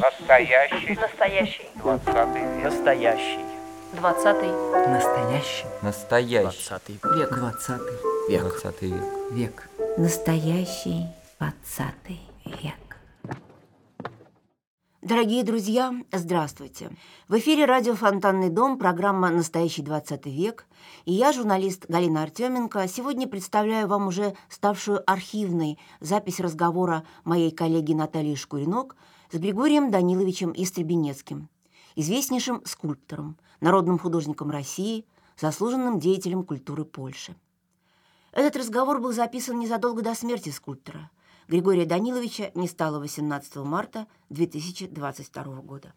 Настоящий. Настоящий. Двадцатый век. Настоящий. Двадцатый. Настоящий Настоящий. Двадцатый век. Двадцатый век. Двадцатый век. век. Настоящий двадцатый век. Дорогие друзья, здравствуйте! В эфире радио «Фонтанный дом», программа «Настоящий 20 век». И я, журналист Галина Артеменко, сегодня представляю вам уже ставшую архивной запись разговора моей коллеги Натальи Шкуринок с Григорием Даниловичем Истребенецким, известнейшим скульптором, народным художником России, заслуженным деятелем культуры Польши. Этот разговор был записан незадолго до смерти скульптора – Григория Даниловича не стало 18 марта 2022 года.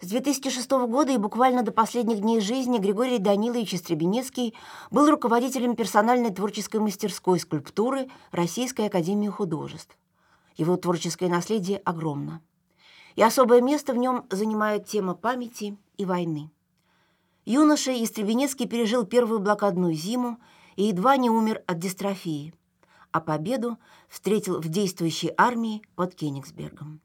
С 2006 года и буквально до последних дней жизни Григорий Данилович Истребенецкий был руководителем персональной творческой мастерской скульптуры Российской академии художеств. Его творческое наследие огромно. И особое место в нем занимает тема памяти и войны. Юноша Истребенецкий пережил первую блокадную зиму и едва не умер от дистрофии – а победу встретил в действующей армии под Кенигсбергом.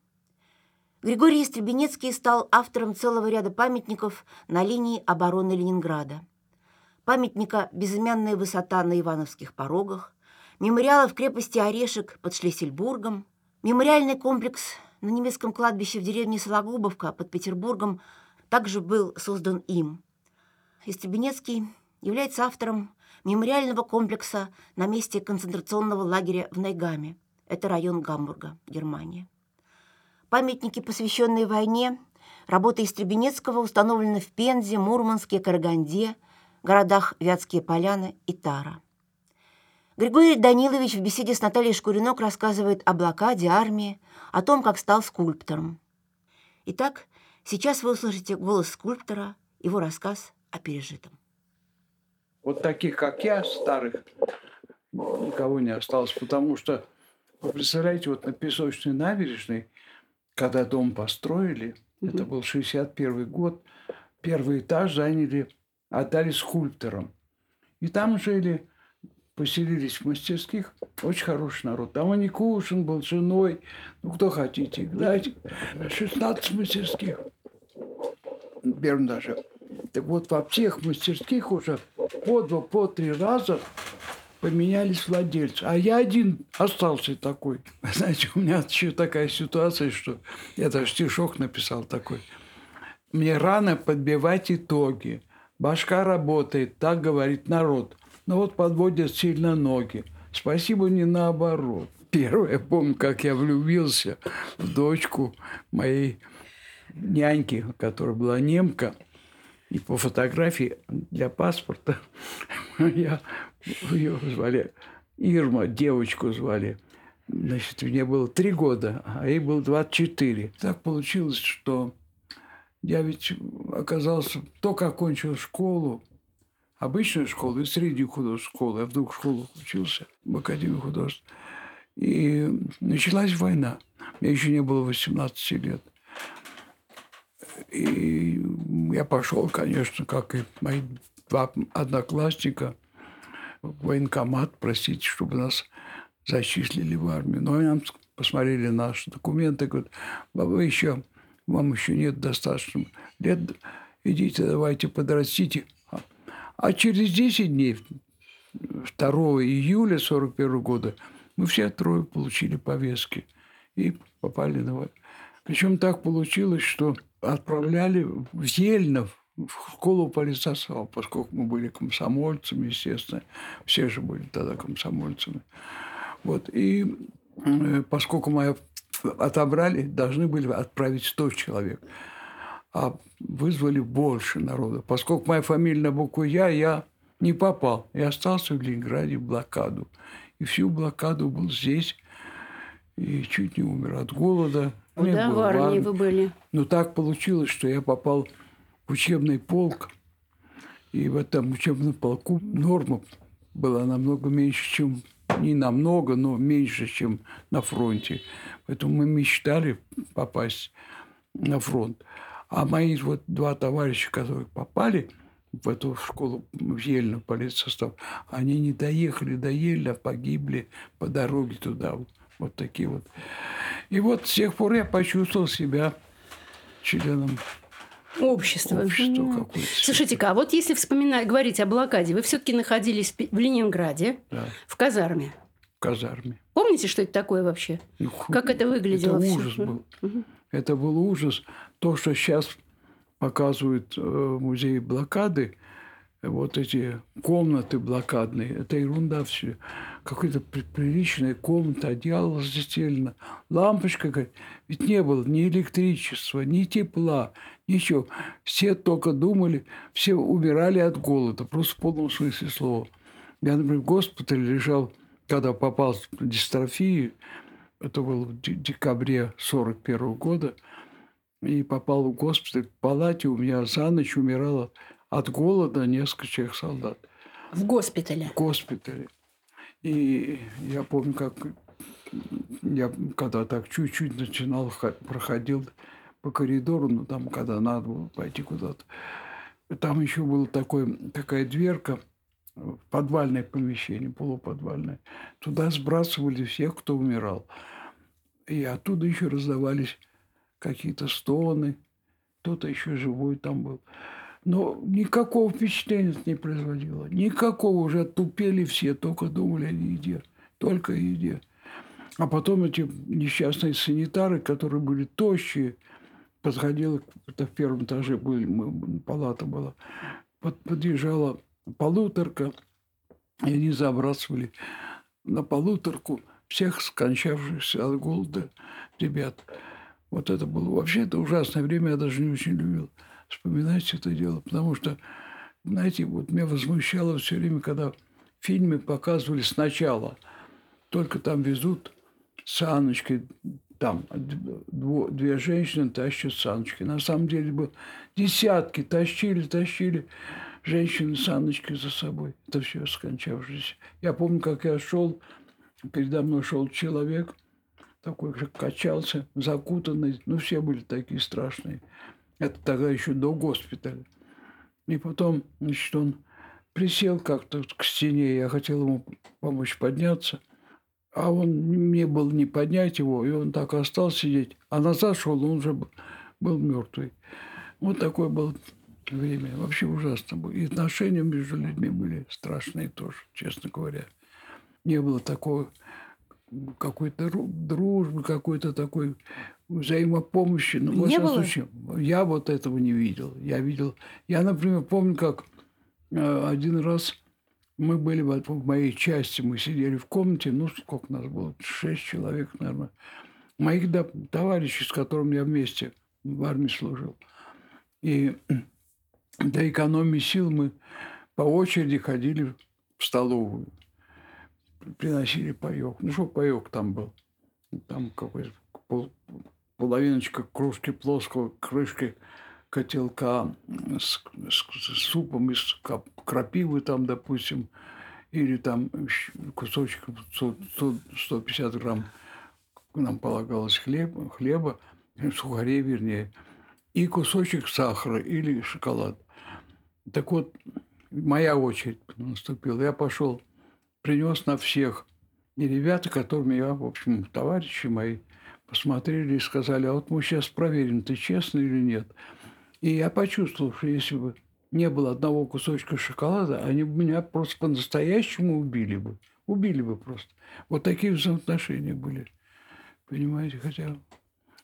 Григорий Истребенецкий стал автором целого ряда памятников на линии обороны Ленинграда. Памятника «Безымянная высота на Ивановских порогах», мемориала в крепости Орешек под Шлиссельбургом, мемориальный комплекс на немецком кладбище в деревне Сологубовка под Петербургом также был создан им. Истребенецкий является автором мемориального комплекса на месте концентрационного лагеря в Найгаме. Это район Гамбурга, Германия. Памятники, посвященные войне, работы Истребенецкого установлены в Пензе, Мурманске, Караганде, городах Вятские Поляны и Тара. Григорий Данилович в беседе с Натальей Шкуринок рассказывает о блокаде армии, о том, как стал скульптором. Итак, сейчас вы услышите голос скульптора, его рассказ о пережитом. Вот таких, как я, старых, никого не осталось, потому что, вы представляете, вот на Песочной набережной, когда дом построили, mm-hmm. это был 61 год, первый этаж заняли, отдали скульпторам. И там жили, поселились в мастерских, очень хороший народ. Там Аникушин был женой, ну кто хотите, дайте, 16 мастерских. Первым даже. Вот, во всех мастерских уже по два, по три раза поменялись владельцы. А я один остался такой. Знаете, у меня еще такая ситуация, что я даже стишок написал такой. Мне рано подбивать итоги. Башка работает, так говорит народ. Но вот подводят сильно ноги. Спасибо не наоборот. Первое, помню, как я влюбился в дочку моей няньки, которая была немка – и по фотографии для паспорта я, ее звали Ирма, девочку звали. Значит, мне было три года, а ей было 24. Так получилось, что я ведь оказался, только окончил школу, обычную школу и среднюю художественную школу. Я в двух школах учился, в Академии художеств. И началась война. Мне еще не было 18 лет. И я пошел, конечно, как и мои два одноклассника, в военкомат, простите, чтобы нас зачислили в армию. Но нам посмотрели наши документы, говорят, вы еще, вам еще нет достаточно лет, идите, давайте подрастите. А через 10 дней, 2 июля 41 года, мы все трое получили повестки и попали на войну. Причем так получилось, что отправляли в Ельнов, в школу полицейского, поскольку мы были комсомольцами, естественно. Все же были тогда комсомольцами. Вот. И э, поскольку мы отобрали, должны были отправить 100 человек. А вызвали больше народа. Поскольку моя фамилия на букву «Я», я не попал. Я остался в Ленинграде в блокаду. И всю блокаду был здесь. И чуть не умер от голода. Да, в армии вы были. Но так получилось, что я попал в учебный полк. И в этом учебном полку норма была намного меньше, чем не намного, но меньше, чем на фронте. Поэтому мы мечтали попасть на фронт. А мои вот два товарища, которые попали в эту школу в Ельно, политсостав, они не доехали до Ельна, погибли по дороге туда, Вот такие вот. И вот с тех пор я почувствовал себя членом Общество. общества М. какое-то. Слушайте-ка, а вот если вспоминать, говорить о блокаде, вы все-таки находились в Ленинграде, Да, в казарме. в казарме. Помните, что это такое вообще? Ну, Как это выглядело Это ужас был. Мгм. Это был ужас. То, что сейчас показывают э, в музее блокады, э, вот эти комнаты блокадные, это ерунда все. Какая-то при- приличная комната, одеяло застелено, лампочка. Ведь не было ни электричества, ни тепла, ничего. Все только думали, все умирали от голода, просто в полном смысле слова. Я, например, в госпитале лежал, когда попал в дистрофию, это было в де- декабре 41 года, и попал в госпиталь. В палате у меня за ночь умирало от голода несколько человек солдат. В госпитале. В госпитале. И я помню, как я когда так чуть-чуть начинал, проходил по коридору, ну там, когда надо было пойти куда-то, там еще была такой, такая дверка, подвальное помещение, полуподвальное. Туда сбрасывали всех, кто умирал. И оттуда еще раздавались какие-то стоны, кто-то еще живой там был. Но никакого впечатления не производило. Никакого уже оттупели все, только думали о еде. Только о еде. А потом эти несчастные санитары, которые были тощие, подходила, это в первом этаже были, мы, палата была, под- подъезжала полуторка, и они забрасывали на полуторку всех скончавшихся от голода ребят. Вот это было вообще это ужасное время, я даже не очень любил вспоминать это дело, потому что, знаете, вот меня возмущало все время, когда в фильме показывали сначала, только там везут саночкой, там дво- две женщины тащат саночки. На самом деле было десятки тащили, тащили женщины саночки за собой. Это все скончавшиеся. Я помню, как я шел, передо мной шел человек, такой же качался, закутанный. Ну, все были такие страшные. Это тогда еще до госпиталя. И потом, значит, он присел как-то к стене, я хотел ему помочь подняться, а он не был не поднять его, и он так остался сидеть. А назад шел, он уже был, был мертвый. Вот такое было время. Вообще ужасно было. И отношения между людьми были страшные тоже, честно говоря. Не было такого какой-то ру- дружбы, какой-то такой взаимопомощи. Ну, Не было? случае, я вот этого не видел. Я видел... Я, например, помню, как э, один раз мы были в, моей части, мы сидели в комнате, ну, сколько нас было, шесть человек, наверное, моих товарищей, с которыми я вместе в армии служил. И для экономии сил мы по очереди ходили в столовую, приносили паек. Ну, что паек там был? Там какой-то пол- половиночка кружки плоского, крышки котелка с, с супом из крапивы там, допустим, или там кусочек 100 100 150 грамм нам полагалось хлеб, хлеба, сухарей вернее, и кусочек сахара или шоколад. Так вот, моя очередь наступила. Я пошел, принес на всех. И ребята, которыми я, в общем, товарищи мои, посмотрели и сказали, а вот мы сейчас проверим, ты честный или нет. И я почувствовал, что если бы не было одного кусочка шоколада, они бы меня просто по-настоящему убили бы. Убили бы просто. Вот такие взаимоотношения были. Понимаете, хотя...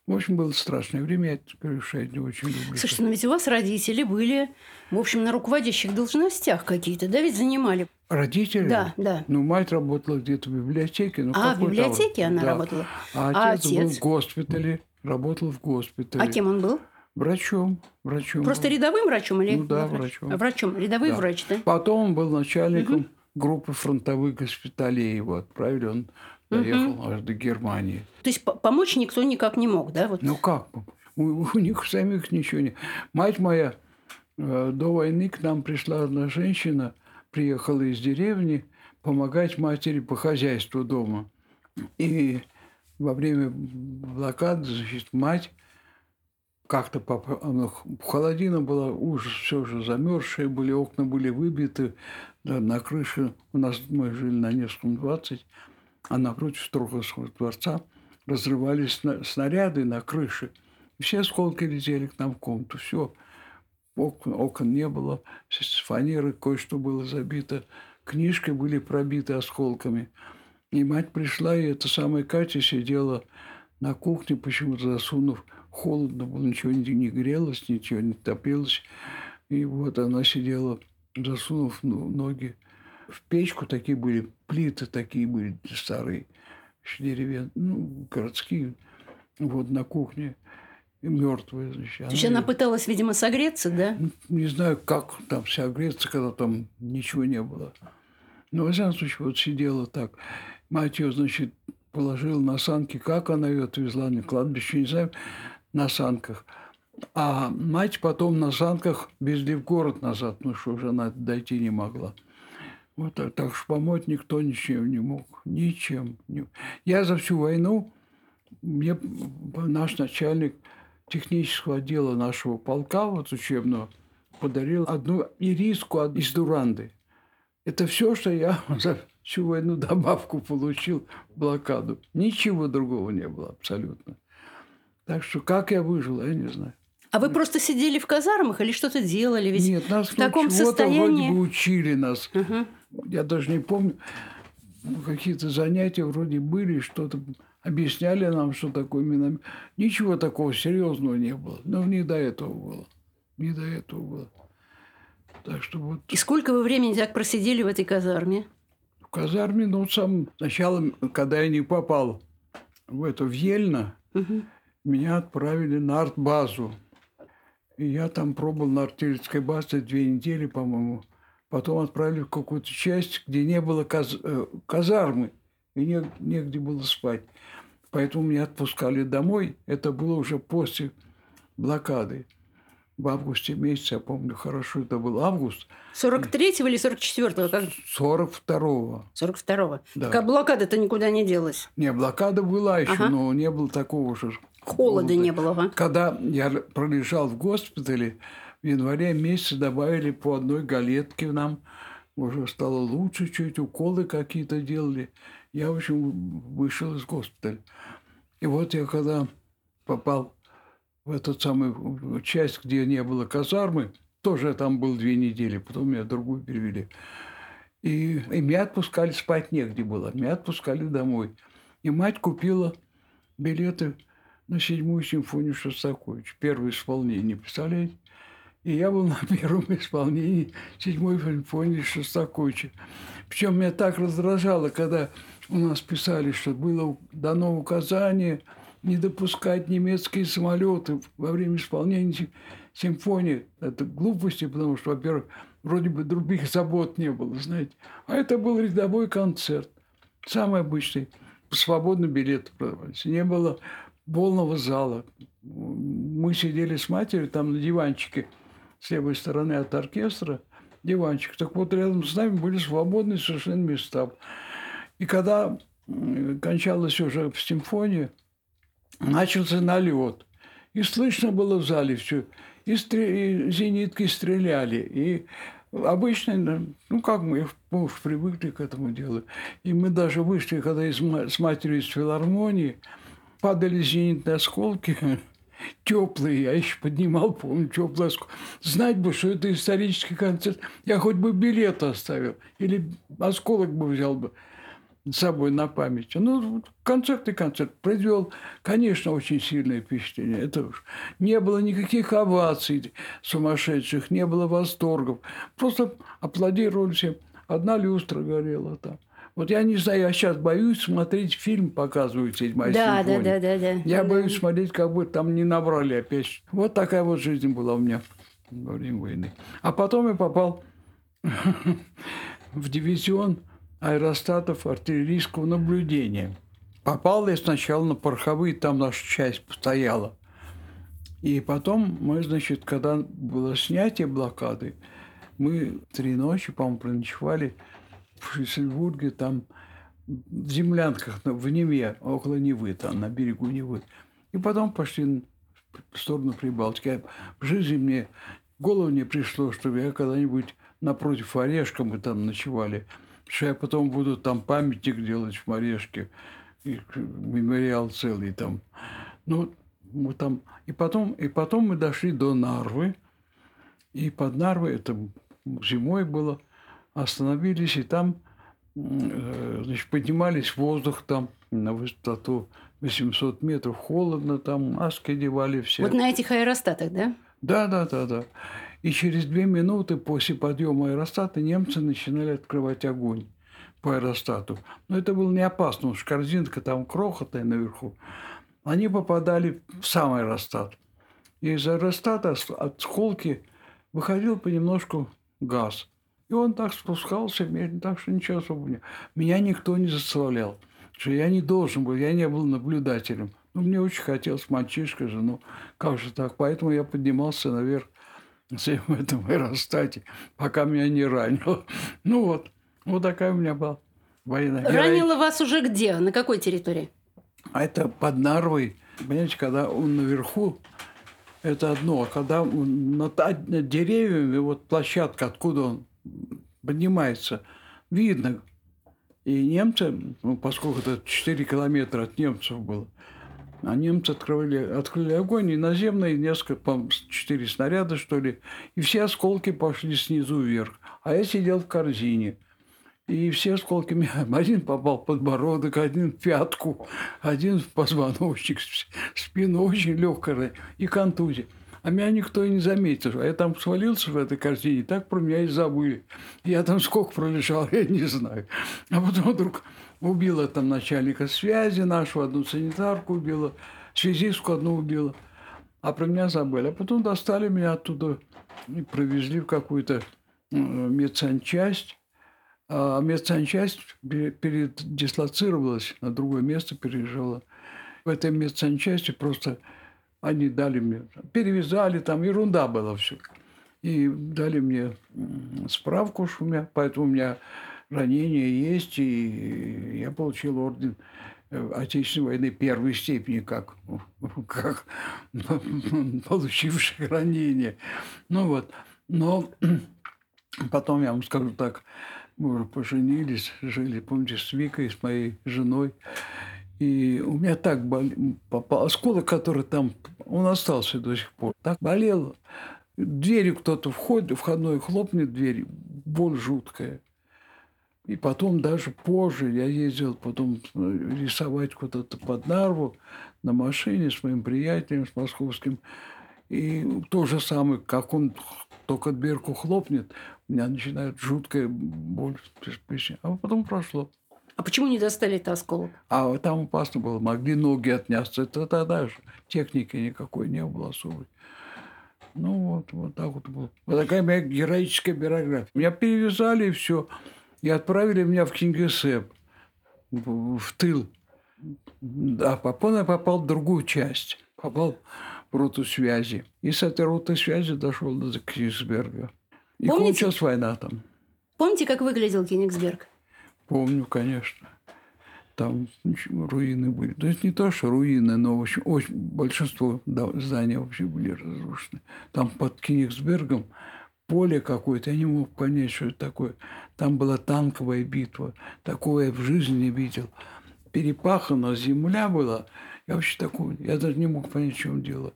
В общем, было страшное время, я говорю, что я не очень люблю. Слушайте, но ведь у вас родители были, в общем, на руководящих должностях какие-то, да, ведь занимали? Родители? Да, да. Ну, мать работала где-то в библиотеке. Ну, А, в библиотеке там? она Да. работала? А А отец, был отец? в госпитале, работал в госпитале. А кем он был? Врачом. врачом Просто был. рядовым врачом или? Ну да, врач? врачом. А, Врачом, рядовой Да. врач, да? Потом он был начальником группы фронтовых госпиталей. Его отправили, он доехал аж до Германии. То есть по- помочь никто никак не мог, да? Вот. Ну как? У, у них самих ничего не... Мать моя э, до войны к нам пришла одна женщина, приехала из деревни помогать матери по хозяйству дома. И во время блокады, значит, мать как-то поп- она холодина была, ужас, все же замерзшие были, окна были выбиты, да, на крыше у нас мы жили на Невском 20, а напротив Строговского дворца разрывались снаряды на крыше. Все осколки летели к нам в комнату. Все. Окон, окон не было. Фанеры кое-что было забито. Книжки были пробиты осколками. И мать пришла, и эта самая Катя сидела на кухне, почему-то засунув. Холодно было, ничего не, не грелось, ничего не топилось. И вот она сидела, засунув ну, ноги в печку. Такие были, плиты такие были старые, деревянные, ну, городские. Вот на кухне мертвая. Значит. То есть она, она пыталась, видимо, согреться, да? Не знаю, как там согреться, когда там ничего не было. Но, во всяком случае, вот сидела так. Мать ее, значит, положила на санки. Как она ее отвезла на кладбище, не знаю, на санках. А мать потом на санках везли в город назад, потому что уже она дойти не могла. Вот так, так что помочь никто ничем не мог. Ничем. Я за всю войну, мне наш начальник технического отдела нашего полка, вот учебного, подарил одну ириску из Дуранды. Это все, что я за всю войну добавку получил в блокаду. Ничего другого не было абсолютно. Так что как я выжил, я не знаю. А вы просто сидели в казармах или что-то делали? Ведь Нет, нас в таком состоянии... вроде бы учили нас. Угу. Я даже не помню, какие-то занятия вроде были, что-то объясняли нам, что такое миномет. Ничего такого серьезного не было. Но не до этого было. Не до этого было. Так что вот... И сколько вы времени так просидели в этой казарме? В казарме, ну, сам сначала, когда я не попал в это, в Ельно, угу. меня отправили на артбазу. И я там пробовал на артиллерийской базе две недели, по-моему. Потом отправили в какую-то часть, где не было каз... Э, казармы, и не... негде было спать. Поэтому меня отпускали домой. Это было уже после блокады. В августе месяце, я помню хорошо, это был август. 43-го или 44-го? Как... 42-го. 42-го. Да. Как блокада-то никуда не делась? Не, блокада была еще, ага. но не было такого же Холода голода. не было, ага. Когда я пролежал в госпитале, в январе месяце добавили по одной галетке нам. Уже стало лучше чуть, уколы какие-то делали. Я, в общем, вышел из госпиталя. И вот я когда попал в эту самую часть, где не было казармы, тоже там был две недели, потом меня другую перевели. И, и меня отпускали, спать негде было. Меня отпускали домой. И мать купила билеты на седьмую симфонию Шостаковича. Первое исполнение, представляете? И я был на первом исполнении седьмой симфонии Шостаковича. Причем меня так раздражало, когда у нас писали, что было дано указание не допускать немецкие самолеты во время исполнения симфонии. Это глупости, потому что, во-первых, вроде бы других забот не было, знаете. А это был рядовой концерт. Самый обычный. Свободный билет продавались. Не было полного зала. Мы сидели с матерью там на диванчике с левой стороны от оркестра. Диванчик. Так вот, рядом с нами были свободные совершенно места. И когда кончалась уже в симфонии, начался налет. И слышно было в зале все. И, стр... и зенитки стреляли. И обычно, ну как мы, мы уж привыкли к этому делу. И мы даже вышли, когда из, с матерью из филармонии, падали зенитные осколки, теплые, я еще поднимал, помню, теплый. Знать бы, что это исторический концерт, я хоть бы билет оставил, или осколок бы взял бы с собой на память. Ну, концерт и концерт произвел, конечно, очень сильное впечатление. Это уж не было никаких оваций сумасшедших, не было восторгов. Просто аплодировали всем. Одна люстра горела там. Вот я не знаю, я сейчас боюсь смотреть фильм, показывают седьмая да, симфония. Да, да, да, да. Я да. боюсь смотреть, как бы там не набрали опять. Вот такая вот жизнь была у меня во время войны. А потом я попал в дивизион аэростатов артиллерийского наблюдения. Попал я сначала на пороховые, там наша часть стояла. И потом мы, значит, когда было снятие блокады, мы три ночи, по-моему, проночевали в Шлиссельбурге, там в землянках в Неве, около Невы, там на берегу Невы. И потом пошли в сторону Прибалтики. В жизни мне голову не пришло, чтобы я когда-нибудь напротив Орешка мы там ночевали – что я потом буду там памятник делать в Марешке, и мемориал целый там. Ну, мы там... И потом, и потом мы дошли до Нарвы, и под Нарвой, это зимой было, остановились, и там э, значит, поднимались в воздух там на высоту 800 метров, холодно там, маски одевали все. Вот на этих аэростатах, да? Да, да, да, да. И через две минуты после подъема аэростата немцы начинали открывать огонь по аэростату. Но это было не опасно, потому что корзинка там крохотная наверху. Они попадали в сам аэростат. И из аэростата от сколки выходил понемножку газ. И он так спускался так что ничего особого не Меня никто не заставлял. Что я не должен был, я не был наблюдателем. Ну, мне очень хотелось мальчишка же, ну, как же так? Поэтому я поднимался наверх в этом аэростате, пока меня не ранило. Ну вот, вот такая у меня была война. Ранило вас уже где? На какой территории? А это под Нарвой. Понимаете, когда он наверху, это одно. А когда над, над деревьями, вот площадка, откуда он поднимается, видно. И немцы, ну, поскольку это 4 километра от немцев было, а немцы открыли, открыли огонь, и наземные несколько, по четыре снаряда, что ли, и все осколки пошли снизу вверх. А я сидел в корзине. И все осколки меня... Один попал в подбородок, один в пятку, один в позвоночник, спину очень легкая и контузия. А меня никто и не заметил. А я там свалился в этой корзине, так про меня и забыли. Я там сколько пролежал, я не знаю. А потом вдруг убила там начальника связи нашего, одну санитарку убила, связистку одну убила. А про меня забыли. А потом достали меня оттуда и провезли в какую-то медсанчасть. А медсанчасть передислоцировалась, на другое место переезжала. В этой медсанчасти просто они дали мне, перевязали, там ерунда была все. И дали мне справку, что у меня, поэтому у меня ранение есть, и я получил орден э, Отечественной войны первой степени, как, как получивший ранение. Ну вот, но потом, я вам скажу так, мы уже поженились, жили, помните, с Викой, с моей женой. И у меня так болел, осколок, который там, он остался до сих пор. Так болел. Двери кто-то входит, входной хлопнет дверь, боль жуткая. И потом даже позже я ездил потом рисовать куда-то под Нарву на машине с моим приятелем, с московским. И то же самое, как он только дверку хлопнет, у меня начинает жуткая боль. А потом прошло. А почему не достали это осколок? А там опасно было. Могли ноги отняться. Это тогда же техники никакой не было особой. Ну вот, вот так вот было. Вот такая моя героическая биография. Меня перевязали и все. И отправили меня в Кингисепп, в, в тыл. Да, потом я попал в другую часть. Попал в роту связи. И с этой роты связи дошел до Кенигсберга. И Помните? кончилась война там. Помните, как выглядел Кенигсберг? Помню, конечно. Там руины были. То есть не то, что руины, но общем, очень, большинство зданий вообще были разрушены. Там под Кенигсбергом поле какое-то, я не мог понять, что это такое. Там была танковая битва. Такое я в жизни не видел. Перепахана земля была. Я вообще такого, я даже не мог понять, в чем дело.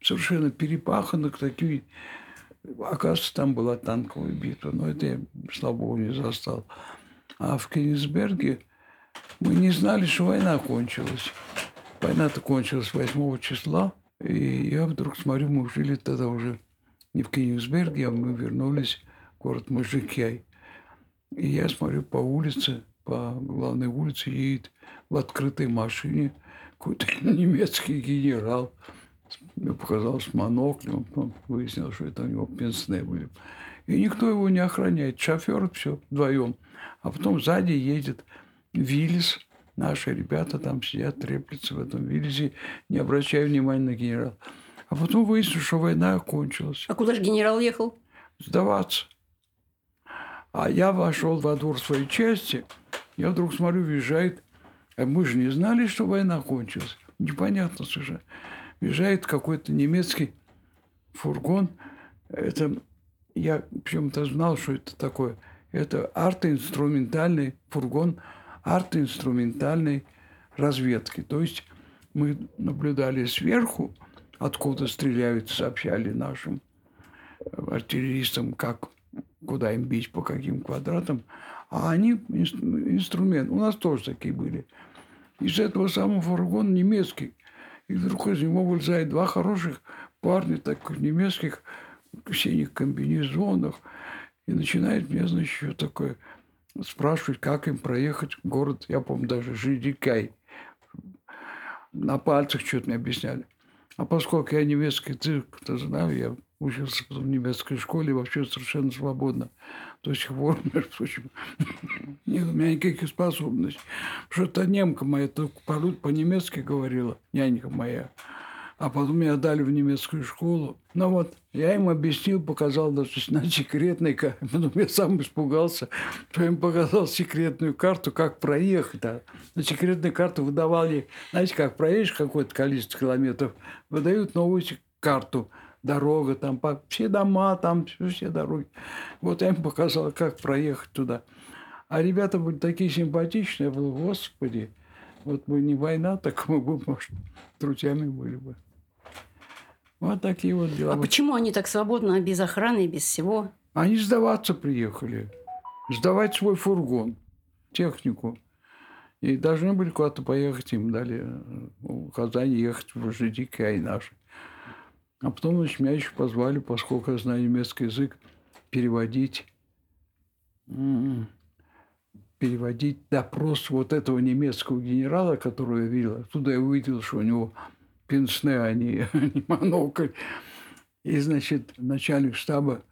Совершенно перепахано, такие Оказывается, там была танковая битва, но это я, слава богу, не застал. А в Кенигсберге мы не знали, что война кончилась. Война-то кончилась 8 числа, и я вдруг смотрю, мы жили тогда уже не в Кенигсберге, а мы вернулись в город Мажикяй. И я смотрю по улице, по главной улице едет в открытой машине какой-то немецкий генерал – мне показалось моноклем, он выяснил, что это у него пенсне были. И никто его не охраняет. Шофер все вдвоем. А потом сзади едет Виллис. Наши ребята там сидят, треплются в этом Виллисе, не обращая внимания на генерала. А потом выяснилось, что война окончилась. А куда же генерал ехал? Сдаваться. А я вошел во двор своей части, я вдруг смотрю, въезжает. А мы же не знали, что война кончилась. Непонятно совершенно въезжает какой-то немецкий фургон. Это я почему-то знал, что это такое. Это арт-инструментальный фургон арт-инструментальной разведки. То есть мы наблюдали сверху, откуда стреляют, сообщали нашим артиллеристам, как, куда им бить, по каким квадратам. А они инструмент. У нас тоже такие были. Из этого самого фургона немецкий. И вдруг из него вылезает два хороших парня, таких немецких, в синих комбинезонах. И начинает мне, значит, что такое спрашивать, как им проехать в город, я помню, даже Жидикай. На пальцах что-то мне объясняли. А поскольку я немецкий язык, то знаю, я учился потом в немецкой школе, вообще совершенно свободно. До сих пор, между прочим, нет у меня никаких способностей. Потому что это немка моя только по-немецки говорила, нянька моя. А потом меня дали в немецкую школу. Ну вот, я им объяснил, показал достаточно секретный, потом я сам испугался, что им показал секретную карту, как проехать. А на секретную карту выдавали, знаете, как проедешь какое-то количество километров, выдают новую карту дорога, там все дома, там все дороги. Вот я им показал, как проехать туда. А ребята были такие симпатичные, я был, господи, вот бы не война, так мы бы, может, друзьями были бы. Вот такие вот дела. А почему они так свободно, без охраны, без всего? Они сдаваться приехали. Сдавать свой фургон, технику. И должны были куда-то поехать, им дали указание ехать в ЖДК наши. А потом, значит, меня еще позвали, поскольку я знаю немецкий язык, переводить, переводить допрос вот этого немецкого генерала, которого я видел. Оттуда я увидел, что у него пенсне, а не, не монокль. И, значит, начальник штаба,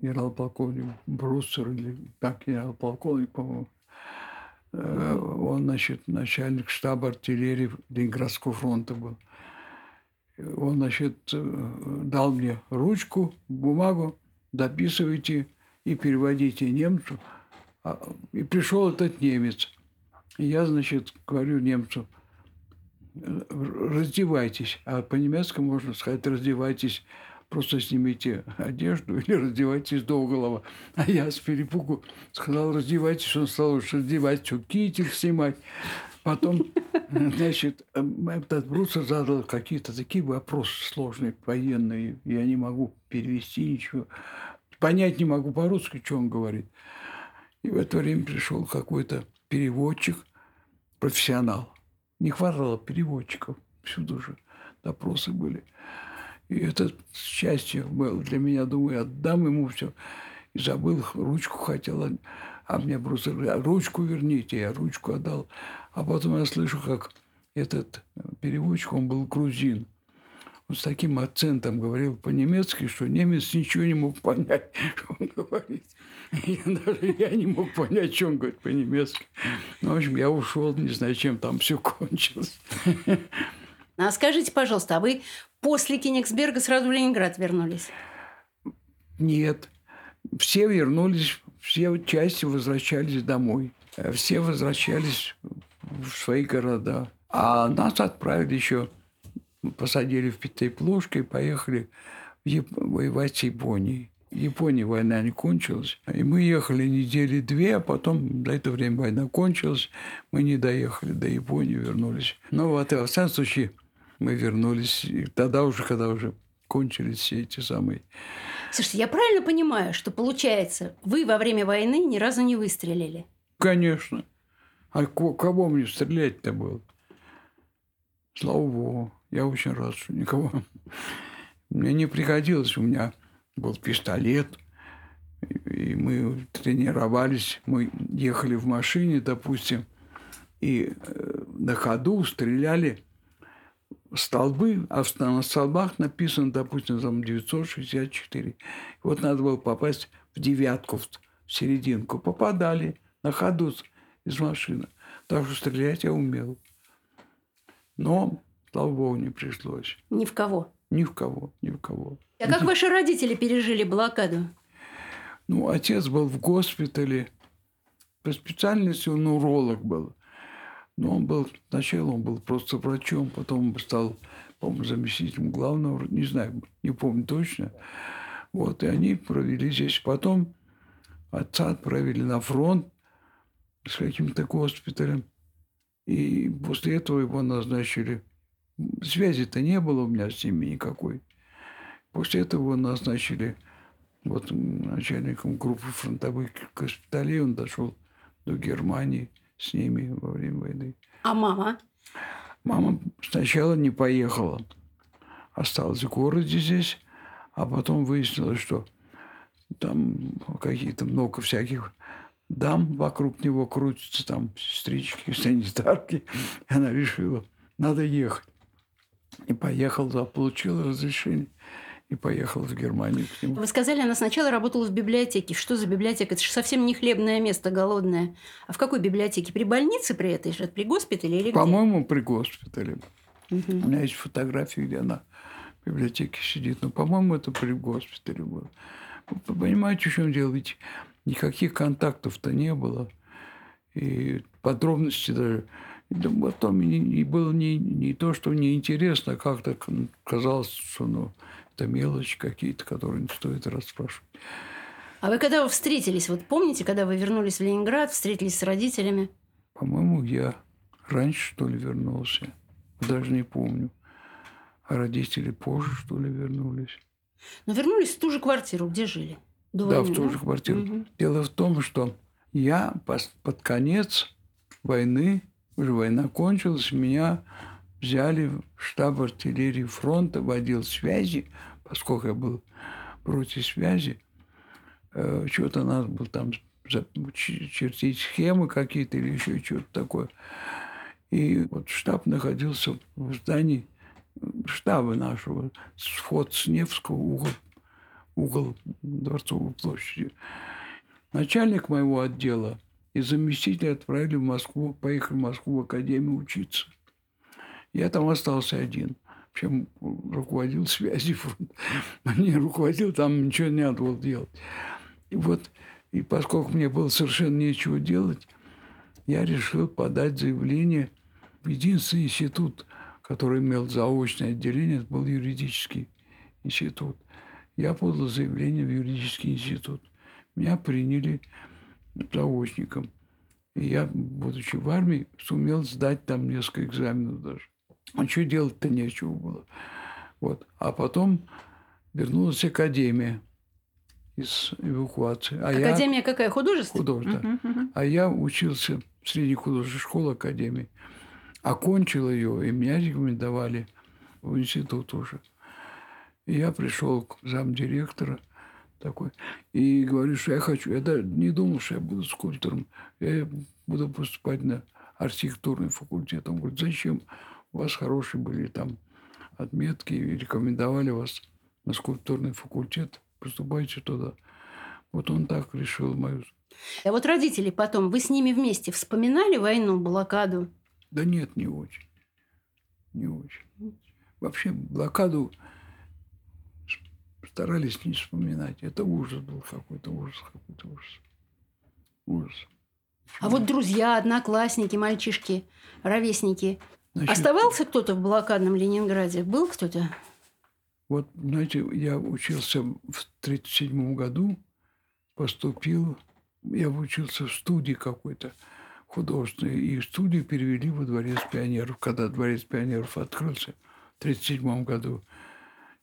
генерал-полковник Бруссер, или как генерал-полковник, по-моему, э, он, значит, начальник штаба артиллерии Ленинградского фронта был. Он, значит, э, дал мне ручку, бумагу, дописывайте и переводите немцу. А, и пришел этот немец. И я, значит, говорю немцу – раздевайтесь. А по-немецки можно сказать раздевайтесь, просто снимите одежду или раздевайтесь до голова. А я с перепугу сказал раздевайтесь, он стал уж раздевать, что китель снимать. Потом, значит, этот Бруцер задал какие-то такие вопросы сложные, военные. Я не могу перевести ничего. Понять не могу по-русски, что он говорит. И в это время пришел какой-то переводчик, профессионал не хватало переводчиков. Всюду же допросы были. И это счастье было для меня. Думаю, отдам ему все. И забыл, ручку хотел. А мне просто ручку верните. Я ручку отдал. А потом я слышу, как этот переводчик, он был грузин. Он с таким акцентом говорил по-немецки, что немец ничего не мог понять, что он говорит. Я даже я не мог понять, что он говорит по-немецки. Ну, в общем, я ушел, не знаю, чем там все кончилось. А скажите, пожалуйста, а вы после Кенигсберга сразу в Ленинград вернулись? Нет. Все вернулись, все части возвращались домой. Все возвращались в свои города. А нас отправили еще, посадили в Пятиплошку и поехали воевать с Японией. В Японии война не кончилась. И мы ехали недели две, а потом до этого время война кончилась. Мы не доехали до Японии, вернулись. Но вот, в всяком случае, мы вернулись. И тогда уже, когда уже кончились все эти самые... Слушайте, я правильно понимаю, что получается, вы во время войны ни разу не выстрелили? Конечно. А кого мне стрелять-то было? Слава Богу. Я очень рад, что никого. Мне не приходилось. У меня был пистолет, и мы тренировались, мы ехали в машине, допустим, и э, на ходу стреляли столбы, а на столбах написано, допустим, там 964. Вот надо было попасть в девятку, в серединку. Попадали на ходу из машины. Так что стрелять я умел. Но, слава богу, не пришлось. Ни в кого? Ни в кого, ни в кого. А как ваши родители пережили блокаду? Ну, отец был в госпитале. По специальности он уролог был. Но он был, сначала он был просто врачом, потом он стал, по-моему, заместителем главного, не знаю, не помню точно. Вот, и они провели здесь. Потом Отца отправили на фронт с каким-то госпиталем. И после этого его назначили. Связи-то не было у меня с ними никакой. После этого назначили вот начальником группы фронтовых госпиталей. Он дошел до Германии с ними во время войны. А мама? Мама сначала не поехала. Осталась в городе здесь. А потом выяснилось, что там какие-то много всяких дам вокруг него крутятся, там сестрички, санитарки. И она решила, надо ехать. И поехал, да, получила разрешение и поехал в Германию к нему. Вы сказали, она сначала работала в библиотеке. Что за библиотека? Это же совсем не хлебное место, голодное. А в какой библиотеке? При больнице при этой же? При госпитале или? По-моему, при госпитале. Мгм. У меня есть фотографии, где она в библиотеке сидит. Но, по-моему, это при госпитале было. Вы понимаете, в чем дело? Ведь никаких контактов-то не было. И подробности даже... Да потом и, и было не, не то, что неинтересно, а как-то казалось, что ну, это мелочи какие-то, которые не стоит расспрашивать. А вы когда вы встретились, вот помните, когда вы вернулись в Ленинград, встретились с родителями? По-моему, я раньше, что ли, вернулся. Даже не помню. А родители позже, что ли, вернулись. Но вернулись в ту же квартиру, где жили. До Да, войны, в ту же квартиру. Мгм. Дело в том, что я под конец войны, уже война кончилась, меня взяли в штаб артиллерии фронта, в отдел связи, поскольку я был против связи. Э, Что-то надо было там чертить схемы какие-то или еще что-то такое. И вот штаб находился в здании штаба нашего, вход с Невского, угол, угол Дворцовой площади. Начальник моего отдела и заместитель отправили в Москву, поехали в Москву в академию учиться. Я там остался один. Причем руководил связью фронта. Не руководил, там ничего не надо было делать. И вот, и поскольку мне было совершенно нечего делать, я решил подать заявление в единственный институт, который имел заочное отделение, это был юридический институт. Я подал заявление в юридический институт. Меня приняли заочником. И я, будучи в армии, сумел сдать там несколько экзаменов даже. А что делать-то нечего было. Вот. А потом вернулась академия из эвакуации. А я Академия какая? Художественная? художественная. Мгм, мгм. А я учился в средней художественной школе Академии. Окончил ее, и меня рекомендовали в институт уже. И я пришел к замдиректора такой и говорю, что я хочу. Я даже не думал, что я буду скульптором. Я буду поступать на архитектурный факультет. Он говорит, зачем? У вас хорошие были там отметки, и рекомендовали вас на скульптурный факультет. Поступайте туда. Вот он так решил мою А вот родители потом, вы с ними вместе вспоминали войну, блокаду? Да нет, не очень. Не очень. Вообще блокаду старались не вспоминать. Это ужас был какой-то, ужас какой-то, ужас. Ужас. А вот друзья, одноклассники, мальчишки, ровесники. Значит, Оставался кто-то в блокадном Ленинграде? Был кто-то? Вот, знаете, я учился в 1937 году, поступил, я учился в студии какой-то художественной, и студию перевели во Дворец пионеров, когда Дворец пионеров открылся в 1937 году.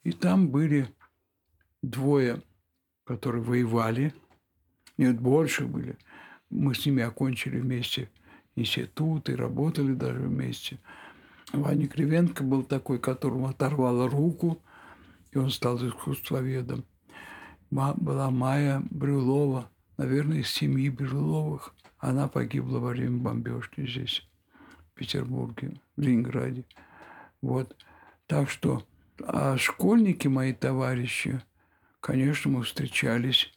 И там были двое, которые воевали, нет, больше были. Мы с ними окончили вместе институт и работали даже вместе. Ваня Кривенко был такой, которому оторвало руку, и он стал искусствоведом. Была Майя Брюлова, наверное, из семьи Брюловых. Она погибла во время бомбежки здесь, в Петербурге, в Ленинграде. Вот. Так что, а школьники мои товарищи, конечно, мы встречались,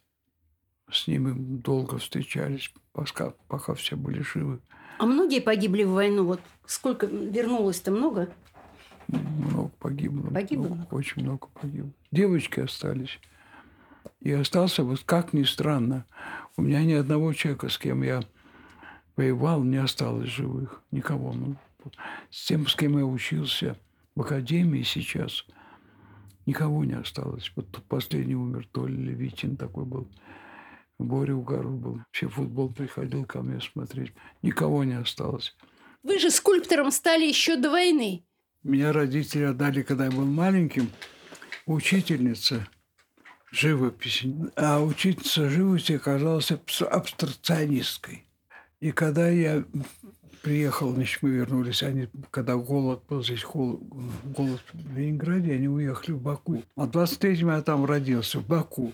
с ними долго встречались, пока, пока все были живы. А многие погибли в войну? Вот сколько вернулось-то много? Много погибло. Погибло Много, очень много погибло. Девочки остались. И остался, вот как ни странно, у меня ни одного человека, с кем я воевал, не осталось живых. Никого. Ну, с тем, с кем я учился в академии сейчас, никого не осталось. Вот последний умер Толя Левитин такой был. Боря Угаров был. Все футбол приходил ко мне смотреть. Никого не осталось. Вы же скульптором стали еще до войны. Меня родители отдали, когда я был маленьким, учительница живописи. А учительница живописи оказалась абс- абстракционисткой. И когда я приехал, значит, мы вернулись, они, когда голод был здесь, хол- голод в Ленинграде, они уехали в Баку. А в 23-м я там родился, в Баку.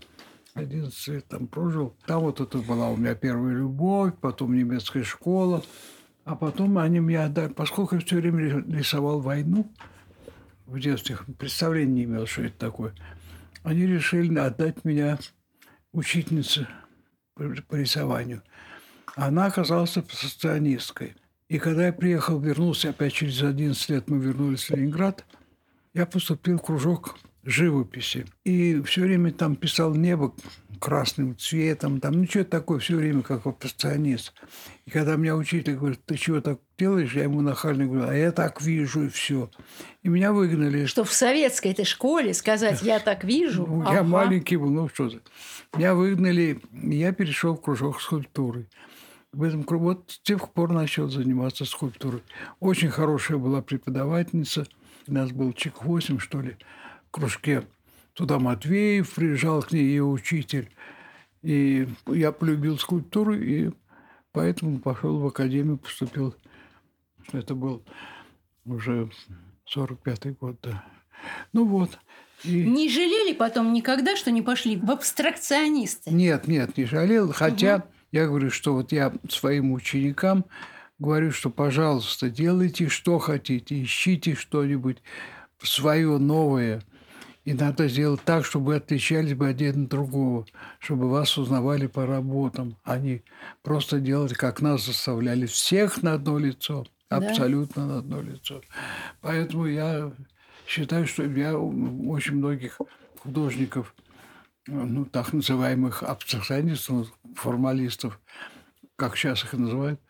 11 лет там прожил. Там вот это была у меня первая любовь, потом немецкая школа. А потом они мне отдали, поскольку я все время ри- рисовал войну, в детстве представления не имел, что это такое, они решили отдать меня учительнице по, рисованию. Она оказалась абстракционисткой. И когда я приехал, вернулся опять через 11 лет, мы вернулись в Ленинград, я поступил в кружок живописи. И все время там писал небо красным цветом, там ничего такое, все время как абстракционист. И когда меня учитель говорит, ты чего так делаешь, я ему нахально говорю, а я так вижу, и все. И меня выгнали. Что в советской этой школе сказать «я так вижу». Ну, Я ага. маленький был, ну что ты. Меня выгнали, я перешел в кружок скульптуры. В этом кру- вот с тех пор начал заниматься скульптурой. Очень хорошая была преподавательница. У нас был чек 8, что ли, кружке. Туда Матвеев приезжал к ней, ее учитель. И я полюбил скульптуру, и поэтому пошел в академию, поступил. Это был уже 45-й год, да. Ну вот. И... Не жалели потом никогда, что не пошли в абстракционисты? Нет, нет, не жалел. Хотя я говорю, что вот я своим ученикам говорю, что, пожалуйста, делайте, что хотите, ищите что-нибудь свое новое. И надо сделать так, чтобы вы отличались бы один от другого, чтобы вас узнавали по работам, а не просто делать, как нас заставляли, всех на одно лицо, Да. абсолютно на одно лицо. Поэтому я считаю, что я очень многих художников, ну, так называемых абстракционистов, формалистов, как сейчас их называют,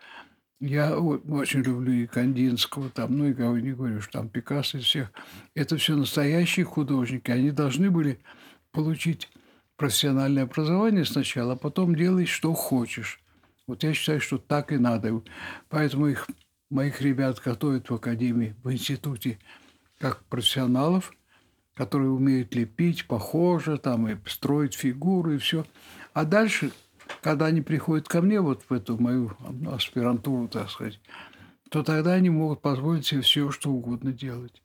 я очень люблю и Кандинского, там, ну и кого не говорю, что там Пикассо и всех. Это все настоящие художники. Они должны были получить профессиональное образование сначала, а потом делать, что хочешь. Вот я считаю, что так и надо. Поэтому их, моих ребят готовят в академии, в институте, как профессионалов, которые умеют лепить похоже, там, и строить фигуры, и все. А дальше, когда они приходят ко мне, вот в эту мою аспирантуру, так сказать, то тогда они могут позволить себе все, что угодно делать.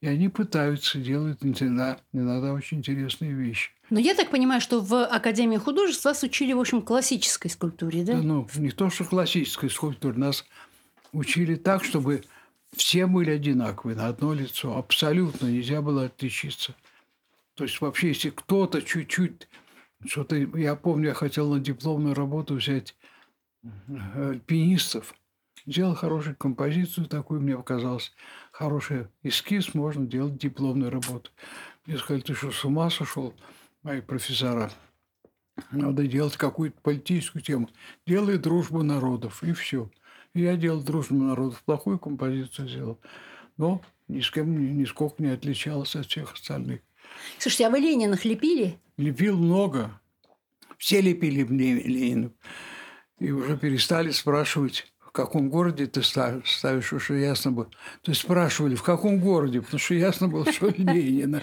И они пытаются, делают иногда, иногда очень интересные вещи. Но я так понимаю, что в Академии художеств вас учили, в общем, классической скульптуре, да? Да, ну, не то, что классической скульптуре, нас учили так, чтобы все были одинаковые, на одно лицо. Абсолютно нельзя было отличиться. То есть вообще, если кто-то чуть-чуть... Что-то, я помню, я хотел на дипломную работу взять э, альпинистов. Сделал хорошую композицию такую, мне показалось, хороший эскиз, можно делать дипломную работу. Мне сказали, ты что, с ума сошел, мои профессора? Надо делать какую-то политическую тему. Делай дружбу народов, и все. Я делал дружбу народов, плохую композицию сделал. Но ни с кем ни- нисколько не отличался от всех остальных. Слушайте, а вы Лениных лепили? Лепил много. Все лепили мне Ленина. И уже перестали спрашивать, в каком городе ты ста- ставишь, уж и ясно было. То есть спрашивали, в каком городе, потому что ясно было, что Ленина.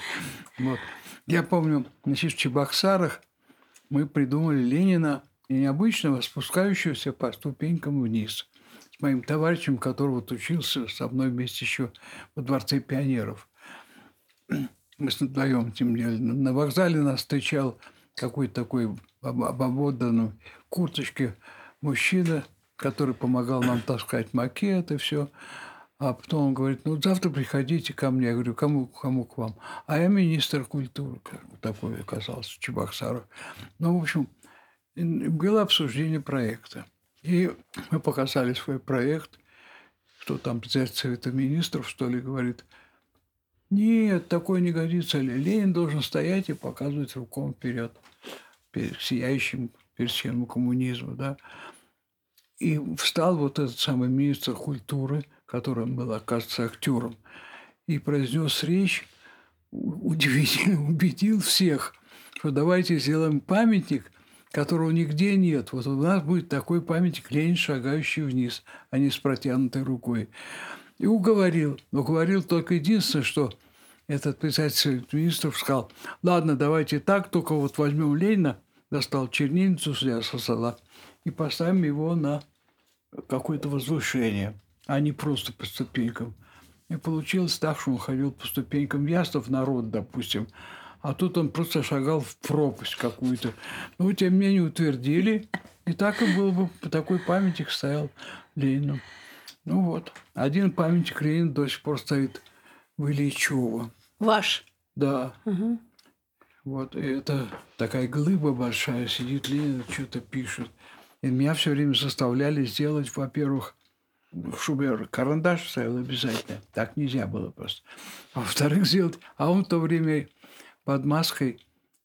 Вот. Я помню, значит, в Чебоксарах мы придумали Ленина необычного, спускающегося по ступенькам вниз. С моим товарищем, который вот учился со мной вместе еще во Дворце пионеров. Мы с вдвоем тем делали. На вокзале нас встречал какой-то такой об- ободранный курточке мужчина, который помогал нам таскать макет и все. А потом он говорит, ну, завтра приходите ко мне. Я говорю, кому, кому к вам? А я министр культуры. Такой оказался в Чебоксарах. Ну, в общем, было обсуждение проекта. И мы показали свой проект, что там Совета Министров, что ли, говорит, нет, такое не годится. Ленин должен стоять и показывать руком вперед, перед сияющим, перед членом коммунизма, да. И встал вот этот самый министр культуры, который был, оказывается, актером, и произнес речь, удивительно убедил всех, что давайте сделаем памятник которого нигде нет. Вот у нас будет такой памятник Ленин, шагающий вниз, а не с протянутой рукой. И уговорил. Уговорил только единственное, что этот председатель министров сказал, ладно, давайте так, только вот возьмем Ленина, достал чернильницу со стола и поставим его на какое-то возвышение, а не просто по ступенькам. И получилось так, что он ходил по ступенькам ястов народ, допустим, а тут он просто шагал в пропасть какую-то. Ну, тем не менее, утвердили, и так и был бы, такой памятник стоял Ленину. Ну вот, один памятник Ленину до сих пор стоит в Ильичево. Ваш? Да. Угу. Вот, и это такая глыба большая, сидит Ленин, что-то пишет. И меня все время заставляли сделать, во-первых, я карандаш ставил обязательно. Так нельзя было просто. А во-вторых, сделать... А он в то время под маской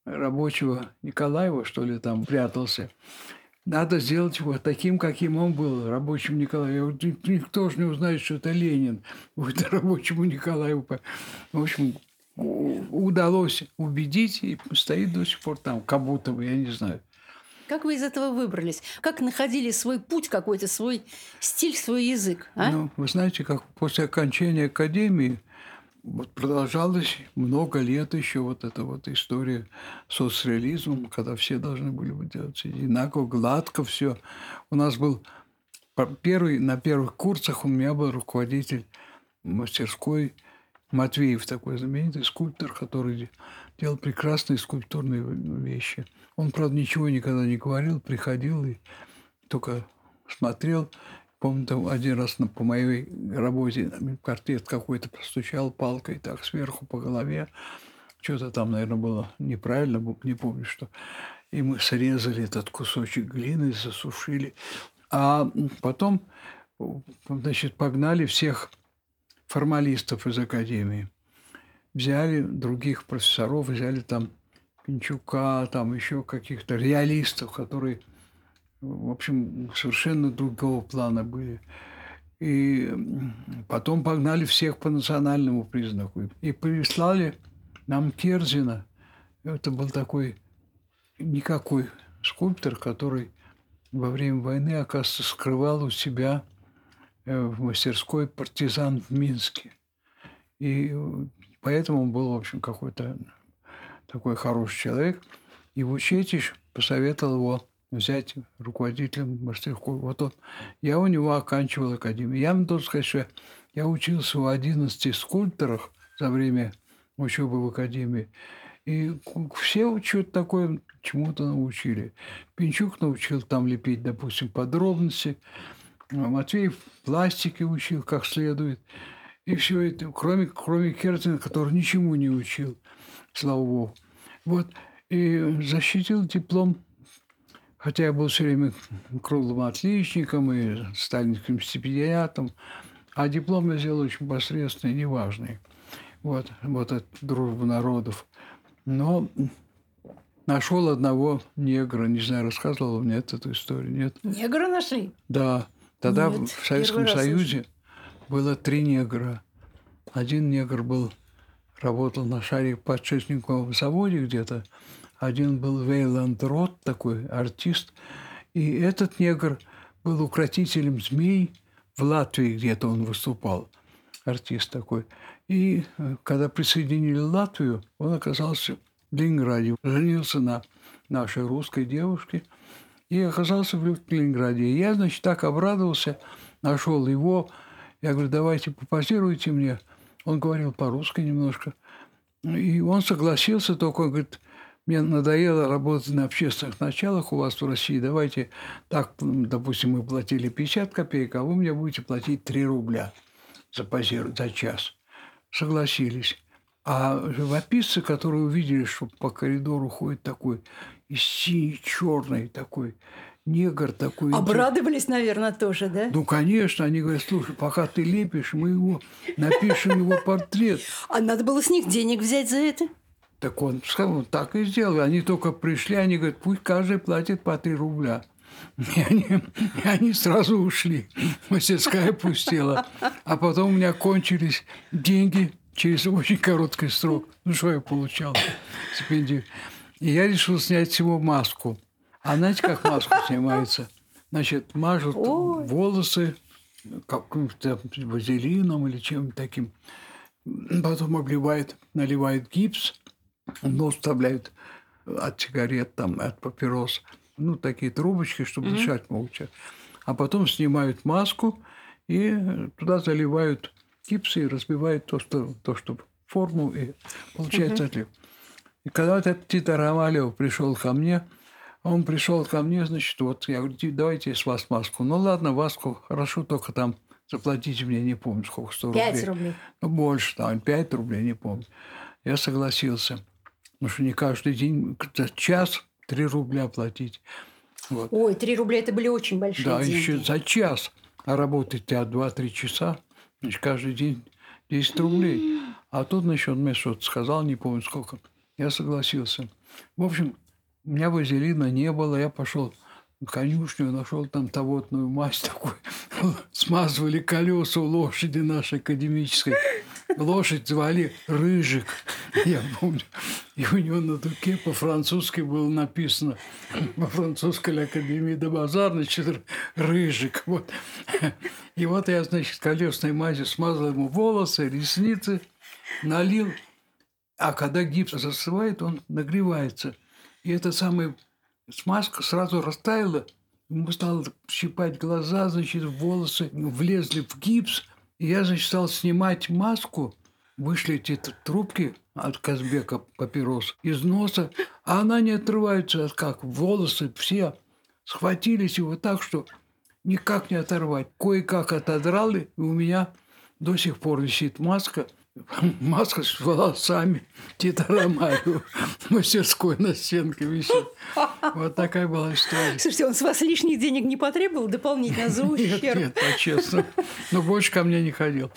рабочего Николаева, что ли, там прятался. Надо сделать его таким, каким он был, рабочим Николаевым. Никто же не узнает, что это Ленин. Будет рабочему Николаеву. В общем, удалось убедить, и стоит до сих пор там, как будто бы, я не знаю. Как вы из этого выбрались? Как находили свой путь какой-то, свой стиль, свой язык? А? Ну, вы знаете, как после окончания академии вот продолжалось много лет еще вот эта вот история с соцреализмом, когда все должны были быть делать одинаково, гладко все. У нас был первый, на первых курсах у меня был руководитель мастерской Матвеев, такой знаменитый скульптор, который делал прекрасные скульптурные вещи. Он, правда, ничего никогда не говорил, приходил и только смотрел. Помню, там один раз по моей работе квартет какой-то простучал палкой так сверху по голове. Что-то там, наверное, было неправильно, не помню что. И мы срезали этот кусочек глины, засушили. А потом, значит, погнали всех формалистов из академии. Взяли других профессоров, взяли там Пинчука, там еще каких-то реалистов, которые, в общем, совершенно другого плана были. И потом погнали всех по национальному признаку. И прислали нам Керзина. Это был такой никакой скульптор, который во время войны, оказывается, скрывал у себя Э, в мастерской партизан в Минске. И поэтому он был, в общем, какой-то такой хороший человек. И Вучетич посоветовал его взять руководителем мастерской. Вот он, я у него оканчивал академию. Я вам должен сказать, что я учился у 11 скульпторах за время учебы в академии. И все что-то такое чему-то научили. Пинчук научил там лепить, допустим, подробности. Матвеев пластики учил как следует. И все это, кроме, кроме Кертина, который ничему не учил, слава богу. Вот. И защитил диплом, хотя я был все время круглым отличником и сталинским стипендиатом, а диплом я сделал очень посредственный, неважный. Вот, вот от дружбы народов. Но нашел одного негра, не знаю, рассказывал мне эту историю, нет? Негра нашли? Да. Тогда Нет, в Советском Союзе было три негра. Один негр был, работал на шаре подшипниковом заводе где-то. Один был Вейланд Рот, такой артист. И этот негр был укротителем змей. В Латвии где-то он выступал, артист такой. И э, когда присоединили Латвию, он оказался в Ленинграде. Женился на нашей русской девушке – и оказался в Ленинграде. И я, значит, так обрадовался, нашел его. Я говорю, давайте попозируйте мне. Он говорил по-русски немножко. И он согласился, только он говорит, мне надоело работать на общественных началах у вас в России. Давайте так, допустим, мы платили 50 копеек, а вы мне будете платить 3 рубля за позир, за час. Согласились. А живописцы, которые увидели, что по коридору ходит такой синий, черный такой негр такой. Обрадовались, наверное, тоже, да? Ну, конечно. Они говорят, слушай, пока ты лепишь, мы его напишем его портрет. А надо было с них денег взять за это? Так он сказал, он так и сделал. Они только пришли, они говорят, пусть каждый платит по 3 рубля. И они, и они сразу ушли. Мастерская пустела. А потом у меня кончились деньги через очень короткий срок. Ну, что я получал? Стипендию. И я решил снять с него маску. А знаете, как маску снимается? Значит, мажут Ой. волосы каким-то вазелином или чем-то таким. Потом обливает, наливает гипс, нос вставляют от сигарет, там, от папирос. Ну, такие трубочки, чтобы дышать лучше. А потом снимают маску и туда заливают гипс и разбивают то, что, то, что форму, и получается отлив. И когда вот этот Тита Ромалев пришел ко мне, он пришел ко мне, значит, вот, я говорю, «Ти- давайте я с вас маску. Ну ладно, маску, хорошо, только там заплатите мне, не помню, сколько, 100 рублей. Пять рублей. Ну, больше, там, 5 рублей, не помню. Я согласился. Потому что не каждый день, за час 3 рубля платить. Вот. Ой, три рубля это были очень большие Да, деньги. еще за час. А работать тебя 2-3 часа, значит, каждый день 10 рублей. А тут, значит, он мне что-то сказал, не помню сколько. Я согласился. В общем, у меня вазелина не было. Я пошел в конюшню, нашел там тавотную мазь такую. Смазывали колеса у лошади нашей академической. Лошадь звали Рыжик, я помню. И у него на дуке по-французски было написано, по французской академии до базар, значит, Рыжик. Вот. И вот я, значит, колесной мазью смазал ему волосы, ресницы, налил. А когда гипс застывает, он нагревается. И эта самая смазка сразу растаяла. Ему стало щипать глаза, значит, волосы влезли в гипс. Я, значит, стал снимать маску. Вышли эти трубки от Казбека папирос из носа, а она не отрывается, от как волосы все схватились его так, что никак не оторвать. Кое-как отодрали, и у меня до сих пор висит маска, маска с волосами Тита Ромаева в мастерской на стенке висит. Вот такая была история. Слушайте, он с вас лишних денег не потребовал дополнительно за Нет, ущерб? нет, по-честному. Но больше ко мне не ходил.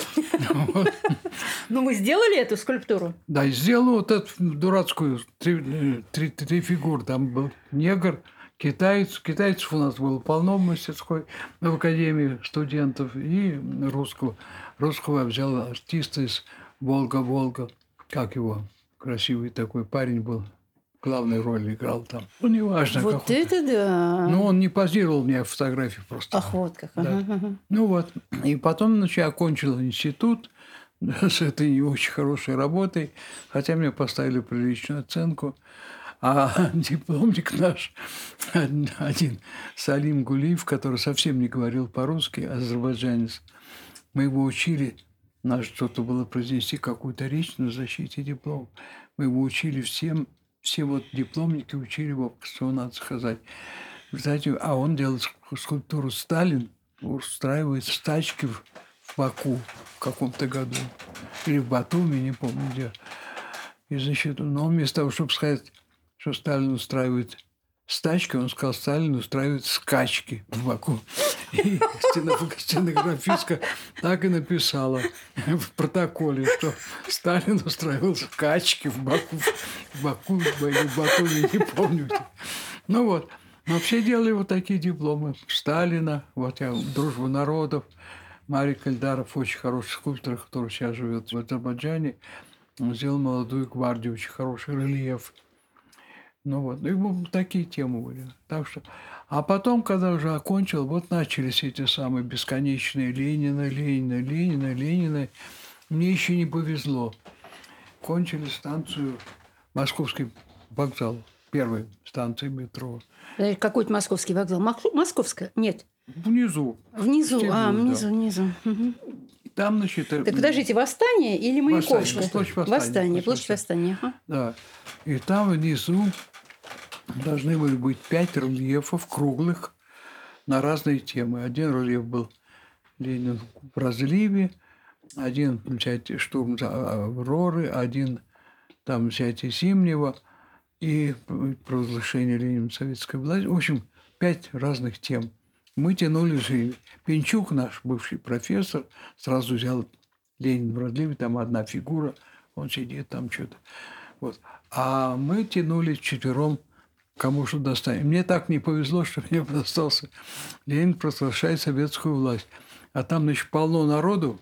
Ну, вы сделали эту скульптуру? Да, и сделал вот эту дурацкую три, три, три фигуры. Там был негр, китаец. Китайцев у нас было полно в мастерской, в академии студентов. И русского. Русского я взял артиста из Волга-Волга. Как его? Красивый такой парень был. Главную роль играл там. Ну, неважно. Вот какой-то. это да. Ну, он не позировал мне фотографии просто. Ах, вот как. Да. Ага. Ну вот. И потом, значит, я окончил институт с этой не очень хорошей работой, хотя мне поставили приличную оценку. А дипломник наш, один Салим Гулиев, который совсем не говорил по-русски, азербайджанец, мы его учили, надо что-то было произнести, какую-то речь на защите диплома. Мы его учили всем, все вот дипломники учили его, что надо сказать. Знаете, а он делал ск- скульптуру Сталин, устраивает стачки в, в Баку в каком-то году. Или в Батуми, не помню где. И, значит, но вместо того, чтобы сказать, что Сталин устраивает стачки, он сказал, Сталин устраивает скачки в Баку. И стено- стенографистка так и написала в протоколе, что Сталин устраивал скачки в Баку, в Баку в Батуми, не помню. Ну вот. Но все делали вот такие дипломы. Сталина, вот я «Дружба народов», Марик Эльдаров, очень хороший скульптор, который сейчас живет в Азербайджане, он сделал молодую гвардию, очень хороший рельеф. Ну вот, и вот такие темы были. Так что, а потом, когда уже окончил, вот начались эти самые бесконечные Ленина, Ленина, Ленина, Ленина. Мне еще не повезло. Кончили станцию Московский вокзал, первой станции метро. Э, Какой-то московский вокзал. Московская? Нет. Внизу. Внизу. Стебель, а, да. внизу, внизу. Там, значит... э, Так подождите, восстание или Маяковская? Восстание, площадь Восстания, Восстание, площадь восстания. ага. Да. И там внизу должны были быть пять рельефов круглых на разные темы. Один рельеф был Ленин в разливе, один взятие штурм Авроры, один там взятие Зимнего и провозглашение Ленина советской власти. В общем, пять разных тем. Мы тянули жизнь. Пинчук, наш бывший профессор, сразу взял Ленин в разливе, там одна фигура, он сидит там что-то. Вот. А мы тянули четвером, кому что достанет. Мне так не повезло, что мне достался Ленин провозглашает советскую власть. А там, значит, полно народу,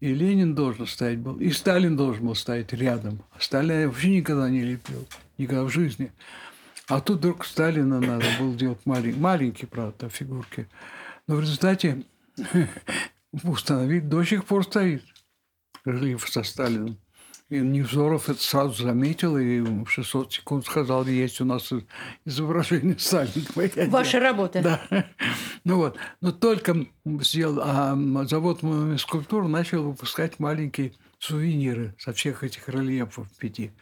и Ленин должен стоять был, и Сталин должен был стоять рядом. Сталина я вообще никогда не лепил, никогда в жизни. А тут вдруг Сталина надо было делать маленький, маленький, правда, фигурки. Но в результате установить до сих пор стоит рельеф со Сталином. И Невзоров это сразу заметил и в 600 секунд сказал, есть у нас изображение Сталина. Ваша работа. Да. Ну вот. Но только сделал, а завод скульптур начал выпускать маленькие сувениры со всех этих рельефов пяти.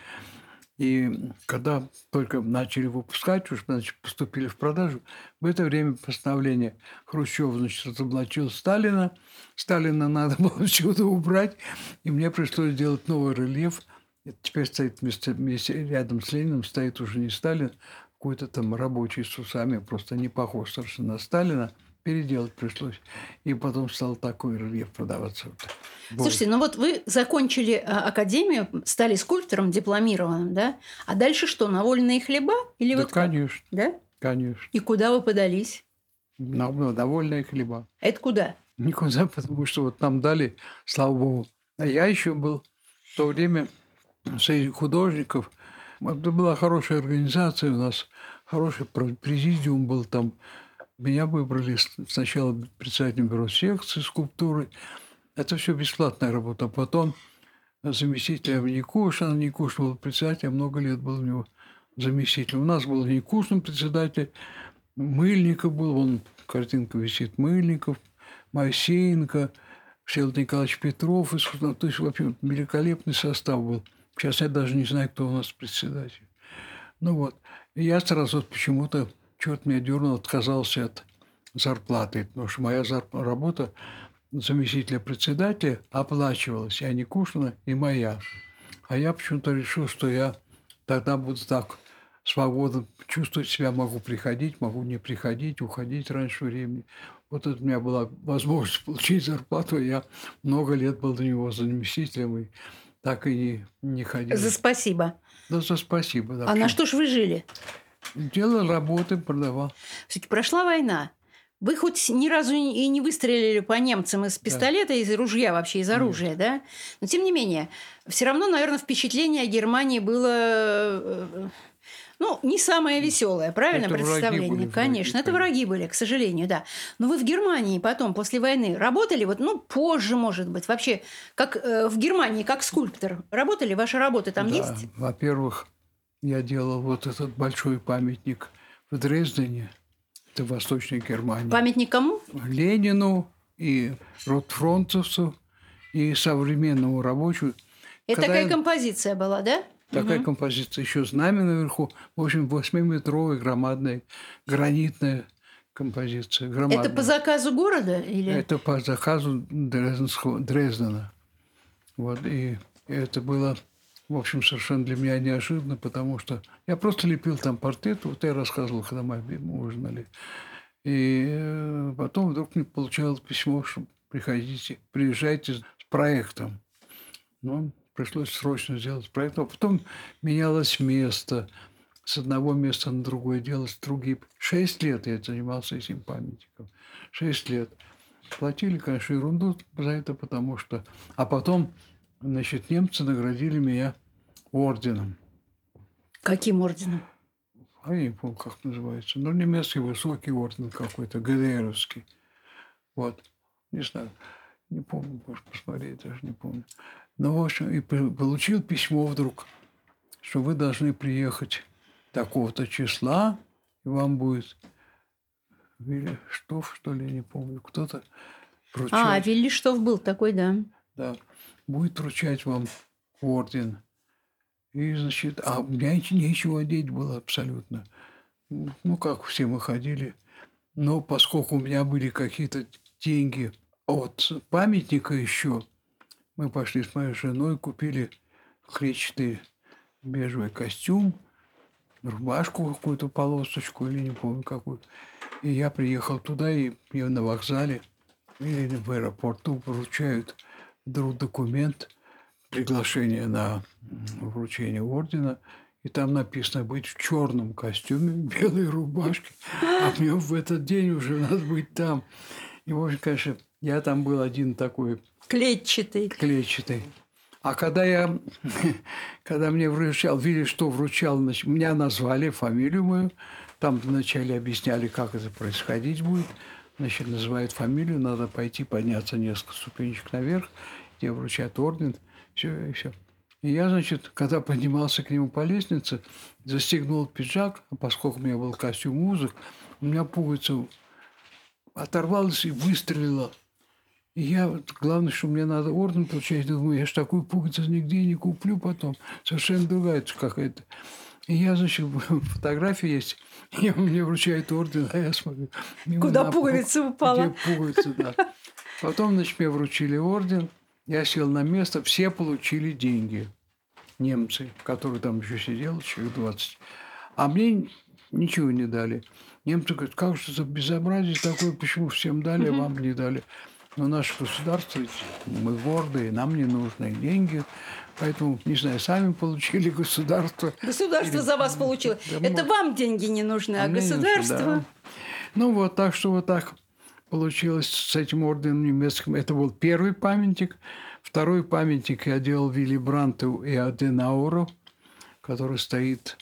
И когда только начали выпускать, уже значит, поступили в продажу, в это время постановление Хрущева значит, разоблачил Сталина. Сталина надо было чего-то убрать, и мне пришлось сделать новый рельеф. Это теперь стоит вместе, вместе, рядом с Лениным, стоит уже не Сталин, какой-то там рабочий с усами, просто не похож совершенно на Сталина – переделать пришлось. И потом стал такой рельеф продаваться. Слушайте, ну вот вы закончили а, академию, стали скульптором дипломированным, да? А дальше что, на вольные хлеба? Или да, вот конечно. Да? Конечно. И куда вы подались? На, на довольные хлеба. Это куда? Никуда, потому что вот нам дали, слава богу. А я еще был в то время среди художников. Это была хорошая организация у нас, хороший президиум был там меня выбрали сначала председателем бюро секции скульптуры. Это все бесплатная работа. Потом заместителем Никушина. Никушин был председателем, много лет был у него заместителем. У нас был Никушин председатель, Мыльников был, он картинка висит, Мыльников, Моисеенко, Всеволод Николаевич Петров. То есть, вообще, великолепный состав был. Сейчас я даже не знаю, кто у нас председатель. Ну вот. И я сразу почему-то черт меня дернул, отказался от зарплаты, потому что моя зарп... работа заместителя председателя оплачивалась, и Ани Кушина, и моя. А я почему-то решил, что я тогда буду так свободно чувствовать себя, могу приходить, могу не приходить, уходить раньше времени. Вот это у меня была возможность получить зарплату, я много лет был до него заместителем, и так и не, не ходил. За спасибо. Да, за спасибо. Да, а на что ж вы жили? Делал работы, продавал. Все-таки прошла война. Вы хоть ни разу и не выстрелили по немцам из пистолета, да. из ружья вообще, из оружия, Нет. да? Но тем не менее, все равно, наверное, впечатление о Германии было э, ну, не самое веселое, правильно это представление? были, конечно, враги, это враги были, к сожалению, да. Но вы в Германии потом, после войны, работали, вот, ну, позже, может быть, вообще, как э, в Германии, как скульптор, работали? Ваши работы там да. есть? Во-первых, я делал вот этот большой памятник в Дрездене, это в Восточной Германии. Памятник кому? Ленину и ротфронтовцу, и современному рабочему. Это Когда такая композиция была, да? Такая угу. композиция. Еще знамя наверху. В общем, восьмиметровая, громадная, гранитная композиция. Громадная. Это по заказу города? Или... Это по заказу Дрезденского, Дрездена. Вот, и это было в общем, совершенно для меня неожиданно, потому что я просто лепил там портрет, вот я рассказывал, когда мы ужинали. И э, потом вдруг мне получалось письмо, что приходите, приезжайте с проектом. Ну, пришлось срочно сделать проект. А потом менялось место. С одного места на другое делалось другие. Шесть лет я занимался этим памятником. Шесть лет. Платили, конечно, ерунду за это, потому что... А потом Значит, немцы наградили меня орденом. Каким орденом? А я не помню, как называется. Ну, немецкий высокий орден какой-то, ГДРовский. Вот. Не знаю. Не помню, может посмотреть, даже не помню. Ну, в общем, и получил письмо вдруг, что вы должны приехать такого-то числа, и вам будет Велиштов, что ли, не помню, кто-то вручает. А, Велиштов был такой, да. Да будет вручать вам орден. И, значит, а у меня нечего одеть было абсолютно. Ну, как все мы ходили. Но поскольку у меня были какие-то деньги от памятника еще, мы пошли с моей женой, купили клетчатый бежевый костюм, рубашку какую-то, полосочку или не помню какую. И я приехал туда, и мне на вокзале или в аэропорту вручают вдруг документ, приглашение на вручение ордена, и там написано быть в черном костюме, белой рубашке, а мне в этот день уже надо быть там. И, в общем, конечно, я там был один такой... Клетчатый. Клетчатый. А когда я, когда мне вручал, видели, что вручал, значит, меня назвали, фамилию мою, там вначале объясняли, как это происходить будет. Значит, называют фамилию, надо пойти подняться несколько ступенечек наверх, где вручают орден, все и все. И я, значит, когда поднимался к нему по лестнице, застегнул пиджак, а поскольку у меня был костюм музык, у меня пуговица оторвалась и выстрелила. И я, главное, что мне надо орден получать, думаю, я ж такую пуговицу нигде не куплю потом. Совершенно другая какая-то. Я, значит, фотография есть, и мне вручают орден, а я смотрю. Куда на пуговица упала? Где пуговица, да. Потом, значит, мне вручили орден, я сел на место, все получили деньги. Немцы, которые там еще сидел, человек 20. А мне ничего не дали. Немцы говорят, как же за безобразие такое, почему всем дали, а вам не дали. Но наше государство, мы гордые, нам не нужны деньги. Поэтому, не знаю, сами получили государство. Государство за вас получило. Да, Это может. вам деньги не нужны, а мне не нужно, государство... да. Ну вот, так что вот так получилось с этим орденом немецким. Это был первый памятник. Второй памятник я делал Вилли Бранту и Аденауру, который стоит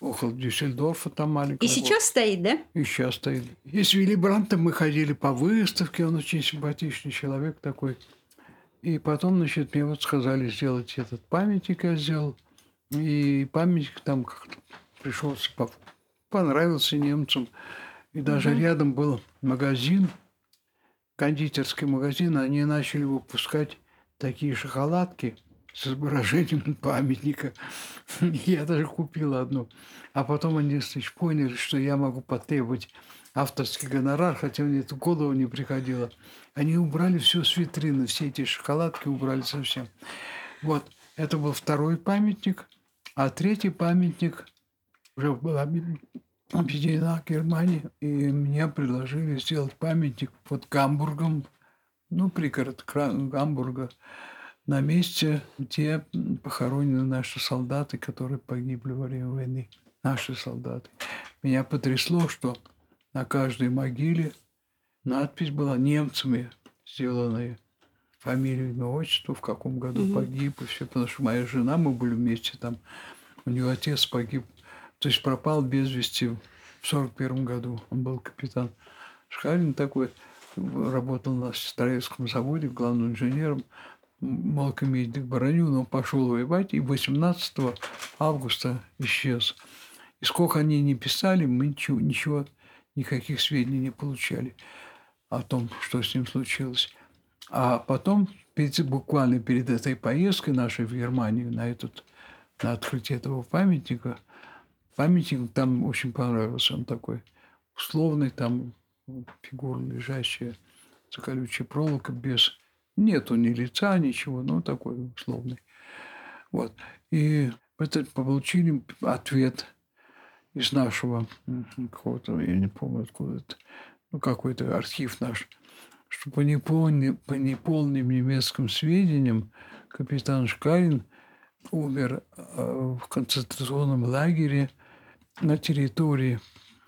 около Дюссельдорфа, там маленький. И сейчас стоит, да? И сейчас стоит. И с Вилли Брантом мы ходили по выставке, он очень симпатичный человек такой. И потом, значит, мне вот сказали сделать этот памятник, я сделал. И памятник там как-то пришелся, по- понравился немцам. И даже рядом был магазин, кондитерский магазин, они начали выпускать такие шоколадки с изображением памятника. Я даже купил одну. А потом они поняли, что я могу потребовать авторский гонорар, хотя мне это в голову не приходило. Они убрали все с витрины, все эти шоколадки убрали совсем. Вот, это был второй памятник. А третий памятник уже была объ- объединена Германия, и мне предложили сделать памятник под Гамбургом, ну, пригород Гамбурга, на месте, где похоронены наши солдаты, которые погибли во время войны. Наши солдаты. Меня потрясло, что на каждой могиле надпись была немцами сделанная. Фамилию, имя, отчество, в каком году погиб и все. Потому что моя жена, мы были вместе там, у нее отец погиб, то есть пропал без вести в сорок первом году. Он был капитан Шкалин такой, работал на строительском заводе главным инженером, мог иметь броню, но пошел воевать, и 18 августа исчез. И сколько они не писали, мы ничего, ничего, никаких сведений не получали о том, что с ним случилось. А потом, перед- буквально перед этой поездкой нашей в Германию на, этот, на открытие этого памятника, памятник там очень понравился. Он такой условный, там фигура лежащая за колючей проволокой, без... Нету ни лица, ничего, ну, такой условный. Вот. И это получили ответ из нашего какого-то, я не помню откуда это, ну, какой-то архив наш, что по, неполни- по неполным немецким сведениям капитан Шкарин умер э, в концентрационном лагере на территории,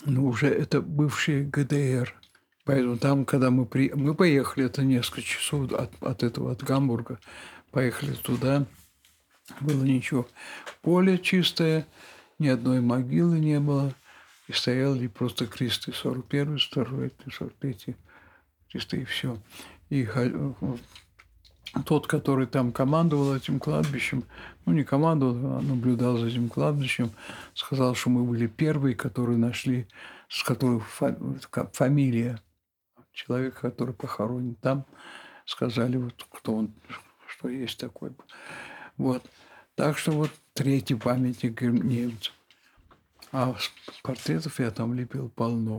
ну, уже это бывший ГДР. Поэтому там, когда мы, при... мы поехали, это несколько часов от, от этого, от Гамбурга, поехали туда, было ничего. Поле чистое, ни одной могилы не было. И стояли просто кресты 41 42 43 кресты, и все. И ха- тот, который там командовал этим кладбищем, ну, не командовал, а наблюдал за этим кладбищем, сказал, что мы были первые, которые нашли, с фа- ка- фамилия человека, который похоронен там, сказали, вот кто он, что есть такой. Вот. Так что вот третий памятник немцам. А портретов я там лепил полно.